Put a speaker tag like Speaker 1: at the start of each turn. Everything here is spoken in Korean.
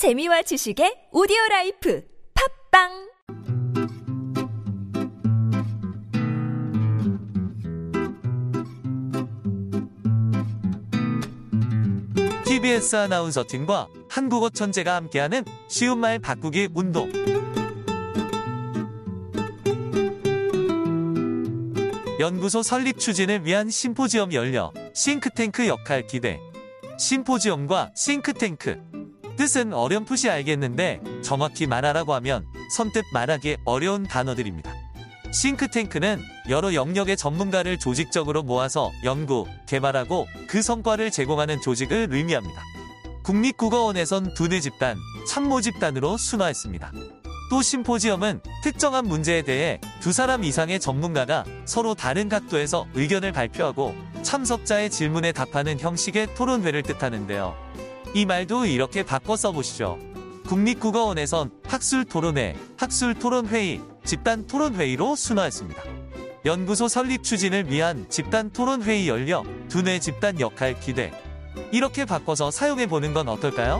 Speaker 1: 재미와 지식의 오디오 life 팟빵
Speaker 2: TBS 아나운서 팀과 한국어 천재가 함께하는 쉬운 말 바꾸기 운동. 연구소 설립 추진을 위한 심포지엄 열려 싱크탱크 역할 기대. 심포지엄과 싱크탱크. 뜻은 어렴풋이 알겠는데 정확히 말하라고 하면 선뜻 말하기 어려운 단어들입니다. 싱크탱크는 여러 영역의 전문가를 조직적으로 모아서 연구, 개발하고 그 성과를 제공하는 조직을 의미합니다. 국립국어원에선 두뇌 집단, 참모 집단으로 순화했습니다. 또 심포지엄은 특정한 문제에 대해 두 사람 이상의 전문가가 서로 다른 각도에서 의견을 발표하고 참석자의 질문에 답하는 형식의 토론회를 뜻하는데요. 이 말도 이렇게 바꿔 써보시죠. 국립국어원에선 학술 토론회, 학술 토론회의, 집단 토론회의로 순화했습니다. 연구소 설립 추진을 위한 집단 토론회의 열려 두뇌 집단 역할 기대. 이렇게 바꿔서 사용해 보는 건 어떨까요?